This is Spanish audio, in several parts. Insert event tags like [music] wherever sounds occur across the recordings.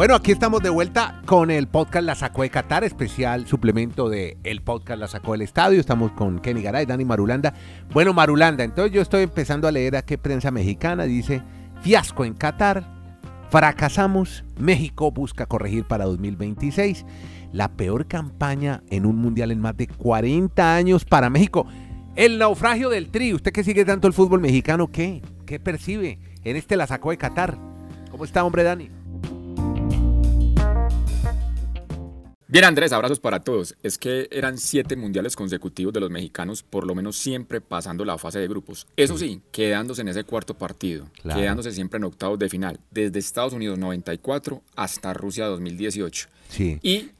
Bueno, aquí estamos de vuelta con el podcast La Sacó de Qatar, especial suplemento de el podcast La Sacó del Estadio. Estamos con Kenny Garay, Dani Marulanda. Bueno, Marulanda, entonces yo estoy empezando a leer a qué prensa mexicana dice, fiasco en Qatar, fracasamos, México busca corregir para 2026. La peor campaña en un mundial en más de 40 años para México. El naufragio del tri, usted que sigue tanto el fútbol mexicano, ¿qué? ¿Qué percibe? En este La Sacó de Qatar. ¿Cómo está, hombre, Dani? Bien, Andrés, abrazos para todos. Es que eran siete mundiales consecutivos de los mexicanos, por lo menos siempre pasando la fase de grupos. Eso sí, quedándose en ese cuarto partido, quedándose siempre en octavos de final, desde Estados Unidos 94 hasta Rusia 2018. Sí. Y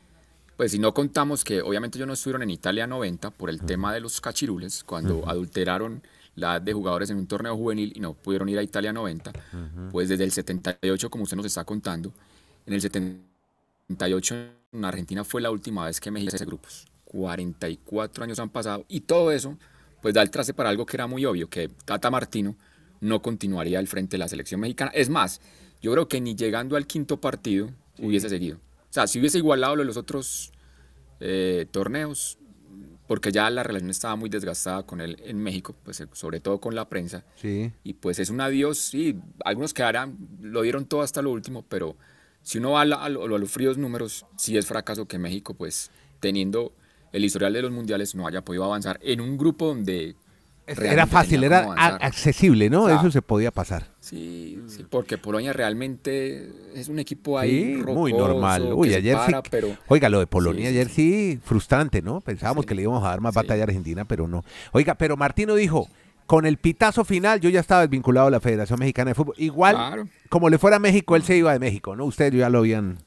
pues si no contamos que obviamente ellos no estuvieron en Italia 90 por el tema de los cachirules, cuando adulteraron la edad de jugadores en un torneo juvenil y no pudieron ir a Italia 90, pues desde el 78, como usted nos está contando, en el 78 en Argentina fue la última vez que México hizo grupos. 44 años han pasado y todo eso pues da el traste para algo que era muy obvio, que Tata Martino no continuaría al frente de la selección mexicana. Es más, yo creo que ni llegando al quinto partido hubiese seguido. O sea, si hubiese igualado lo de los otros eh, torneos, porque ya la relación estaba muy desgastada con él en México, pues sobre todo con la prensa. Sí. Y pues es un adiós, sí, algunos quedarán, lo dieron todo hasta lo último, pero si uno va a, los fríos números, sí es fracaso que México, pues teniendo el historial de los mundiales, no haya podido avanzar en un grupo donde... Era fácil, era accesible, ¿no? Eso se podía pasar. Sí, sí, porque Polonia realmente es un equipo ahí sí, muy normal. Uy, ayer sí. Pero... Oiga, lo de Polonia ayer sí, frustrante, ¿no? Pensábamos que le íbamos a dar más batalla a Argentina, pero no. Oiga, pero Martino dijo, con el pitazo final yo ya estaba desvinculado a la Federación Mexicana de Fútbol. Igual, como le fuera a México, él se iba de México, ¿no? Ustedes ya lo habían,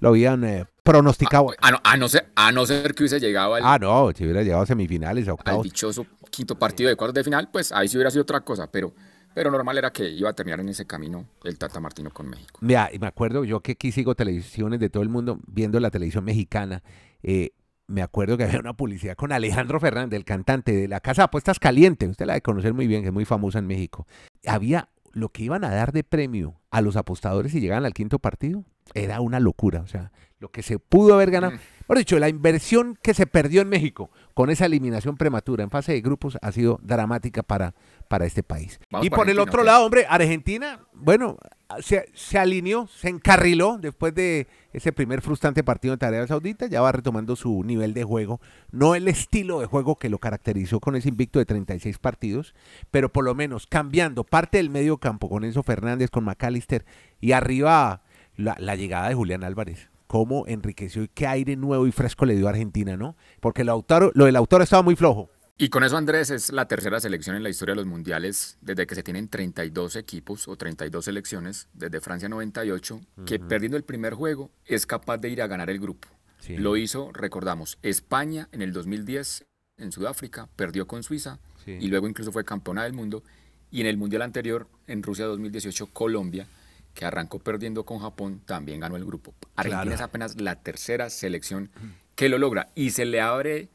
lo habían eh, pronosticado. A, no, ser, a no ser que hubiese llegado al... Ah, no, si hubiera llegado a semifinales, a octavos. Al dichoso quinto partido de cuartos de final, pues ahí sí hubiera sido otra cosa, pero... Pero normal era que iba a terminar en ese camino el Tata Martino con México. Mira, y me acuerdo yo que aquí sigo televisiones de todo el mundo viendo la televisión mexicana. Eh, me acuerdo que había una publicidad con Alejandro Fernández, el cantante de la Casa de Apuestas Caliente, usted la de conocer muy bien, que es muy famosa en México. Había lo que iban a dar de premio a los apostadores si llegaban al quinto partido, era una locura, o sea, lo que se pudo haber ganado. Mm. Por dicho, la inversión que se perdió en México con esa eliminación prematura en fase de grupos ha sido dramática para, para este país. y por el otro lado, hombre, Argentina, bueno, se, se, alineó, se encarriló después de ese primer frustrante partido en Arabia Saudita, ya va retomando su nivel de juego, no el estilo de juego que lo caracterizó con ese invicto de 36 partidos, pero por lo menos cambiando parte del medio campo con Enzo Fernández, con McAllister y arriba la, la llegada de Julián Álvarez cómo enriqueció y qué aire nuevo y fresco le dio a Argentina, ¿no? Porque el autor, lo del autor estaba muy flojo. Y con eso, Andrés, es la tercera selección en la historia de los mundiales desde que se tienen 32 equipos o 32 selecciones, desde Francia 98, que perdiendo el primer juego es capaz de ir a ganar el grupo. Lo hizo, recordamos, España en el 2010 en Sudáfrica, perdió con Suiza y luego incluso fue campeona del mundo. Y en el mundial anterior, en Rusia 2018, Colombia, que arrancó perdiendo con Japón, también ganó el grupo. Argentina es apenas la tercera selección que lo logra y se le abre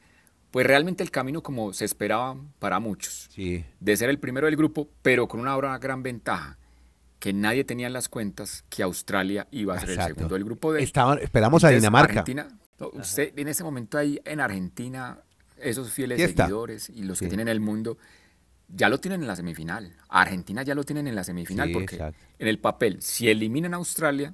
pues realmente el camino como se esperaba para muchos, sí. de ser el primero del grupo, pero con una, gran ventaja, que nadie tenía en las cuentas que Australia iba a ser el segundo del grupo de esperamos a Dinamarca. Argentina, usted en ese momento ahí en Argentina, esos fieles seguidores y los que tienen el mundo, ya lo tienen en la semifinal. Argentina ya lo tienen en la semifinal porque en el papel, si eliminan a Australia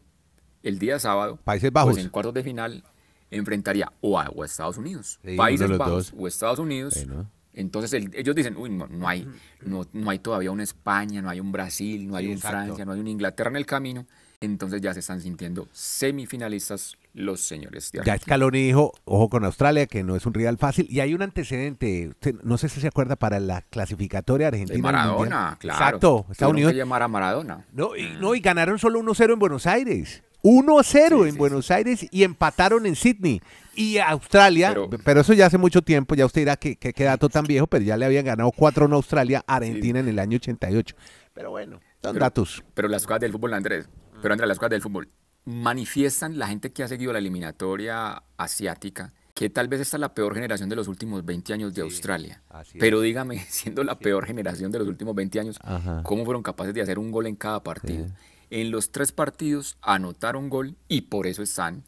el día sábado, Países Bajos. pues en cuartos de final enfrentaría o a, Estados Unidos, Países Bajos o Estados Unidos. Entonces ellos dicen, uy, no, no hay, no, no, hay todavía una España, no hay un Brasil, no hay un Francia, no hay un Inglaterra en el camino. Entonces ya se están sintiendo semifinalistas los señores de Ya Scaloni dijo, ojo con Australia, que no es un rival fácil. Y hay un antecedente, no sé si se acuerda, para la clasificatoria argentina. De Maradona, claro. Exacto, Estados Unidos. Que llamar a Maradona. No y, no, y ganaron solo 1-0 en Buenos Aires. 1-0 en Buenos Aires y empataron en Sydney. Y Australia, pero, eso ya hace mucho tiempo, ya usted dirá que, qué dato tan viejo, pero ya le habían ganado 4 en Australia a Argentina en el año 88. Pero bueno, son datos. Pero las cosas del fútbol, Andrés, pero Andrés, las cosas del fútbol manifiestan la gente que ha seguido la eliminatoria asiática que tal vez esta es la peor generación de los últimos 20 años de Australia. Pero dígame, [laughs] siendo la peor generación de los últimos 20 años, ¿cómo fueron capaces de hacer un gol en cada partido? En los tres partidos anotaron gol y por eso están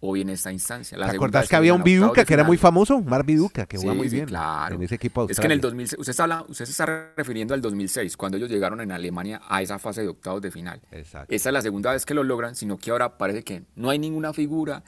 hoy en esta instancia. La ¿Te acordás que había un Viduca que era muy famoso? Mar Viduca, que jugaba muy sí, bien claro. en ese equipo Es que en el 2006, usted, está, usted se está refiriendo al 2006, cuando ellos llegaron en Alemania a esa fase de octavos de final. Exacto. Esta es la segunda vez que lo logran, sino que ahora parece que no hay ninguna figura,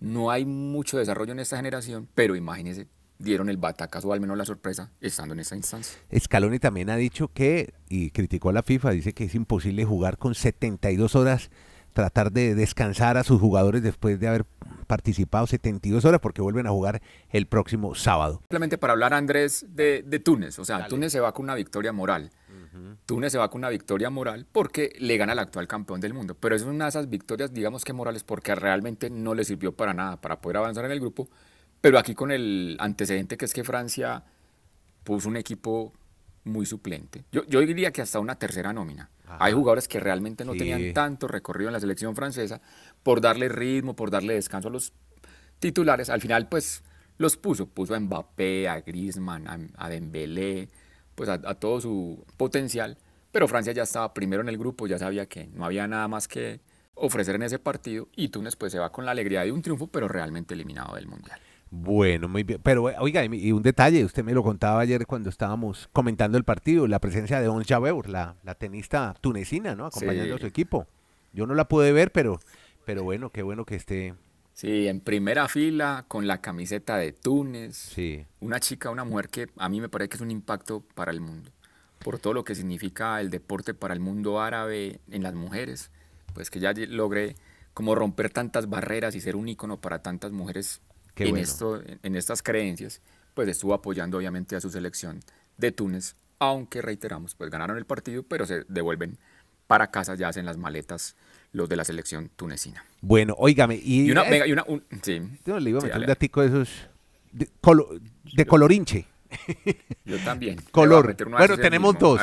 no hay mucho desarrollo en esta generación, pero imagínese dieron el batacazo o al menos la sorpresa estando en esa instancia. Scaloni también ha dicho que, y criticó a la FIFA, dice que es imposible jugar con 72 horas, tratar de descansar a sus jugadores después de haber participado 72 horas porque vuelven a jugar el próximo sábado. Simplemente para hablar, Andrés, de, Túnez, o sea, Túnez se va con una victoria moral. Túnez se va con una victoria moral porque le gana al actual campeón del mundo. Pero es una de esas victorias, digamos que morales, porque realmente no le sirvió para nada, para poder avanzar en el grupo, pero aquí con el antecedente que es que Francia puso un equipo muy suplente. Yo, yo diría que hasta una tercera nómina. Hay jugadores que realmente no tenían tanto recorrido en la selección francesa por darle ritmo, por darle descanso a los titulares. Al final, pues, los puso. Puso a Mbappé, a Griezmann, a, Dembélé, pues a, todo su potencial. Pero Francia ya estaba primero en el grupo, ya sabía que no había nada más que ofrecer en ese partido y Túnez pues se va con la alegría de un triunfo, pero realmente eliminado del Mundial. Bueno, muy bien. Pero oiga, y un detalle, usted me lo contaba ayer cuando estábamos comentando el partido, la presencia de On Jabeur, la, la tenista tunecina, ¿no? Acompañando a su equipo. Yo no la pude ver, pero, pero bueno, qué bueno que esté. Sí, en primera fila, con la camiseta de Túnez. Sí. Una chica, una mujer que a mí me parece que es un impacto para el mundo. Por todo lo que significa el deporte para el mundo árabe en las mujeres. Pues que ya logre como romper tantas barreras y ser un ícono para tantas mujeres en, esto, en estas creencias, pues estuvo apoyando obviamente a su selección de Túnez, aunque reiteramos, pues ganaron el partido, pero se devuelven para casa, ya hacen las maletas los de la selección tunecina. Bueno, óigame, y... una, venga, y una sí. Yo le iba a meter un datico de esos, de, de colorinche. Yo también. [laughs] Color. Bueno, tenemos dos.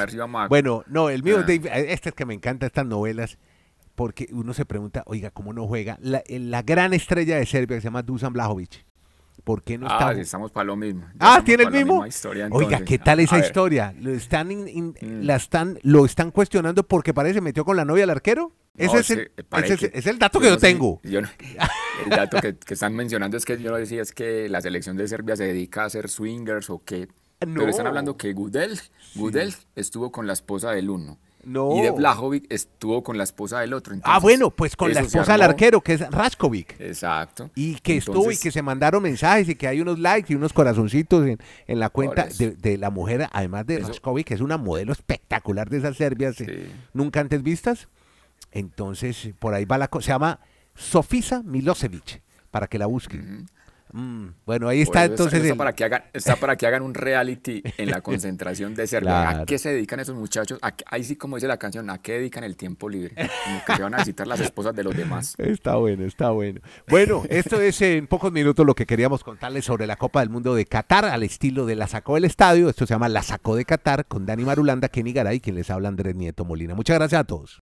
bueno, no, el mío, ah. este es que me encanta estas novelas porque uno se pregunta, oiga, ¿cómo no juega? La, la gran estrella de Serbia que se llama Dusan Blajovic. ¿Por qué no está? Ah, estamos para lo mismo. ah, ¿tiene el mismo? Oiga, ¿qué tal esa historia? ¿Lo están, mm. la están, ¿Lo están cuestionando porque parece metió con la novia al arquero? Ese, es, el, es, el, dato que yo, tengo. el dato que, están mencionando es que yo lo decía es que la selección de Serbia se dedica a hacer swingers o qué. No. Pero están hablando que Gudel, Gudel estuvo con la esposa del uno. Y de Blajovic estuvo con la esposa del otro. ah, bueno, pues con la esposa del arquero, que es Raskovic. Exacto. Y que estuvo y que se mandaron mensajes y que hay unos likes y unos corazoncitos en, en la cuenta de, la mujer, además de Raskovic, que es una modelo espectacular de esas serbias eh, nunca antes vistas. Entonces, por ahí va la cosa. Se llama Sofisa Milosevic, para que la busquen. Mm, bueno, ahí está entonces. Está, para que hagan, está para que hagan un reality en la concentración de Serbia. ¿A qué se dedican esos muchachos? ahí sí, como dice la canción, ¿a qué dedican el tiempo libre? Como que se van a visitar las esposas de los demás. [laughs] Está bueno, está bueno. Bueno, esto es en pocos minutos lo que queríamos contarles sobre la Copa del Mundo de Qatar al estilo de la sacó del estadio. Esto se llama La sacó de Qatar con Dani Marulanda, Kenny Garay, quien les habla Andrés Nieto Molina. Muchas gracias a todos.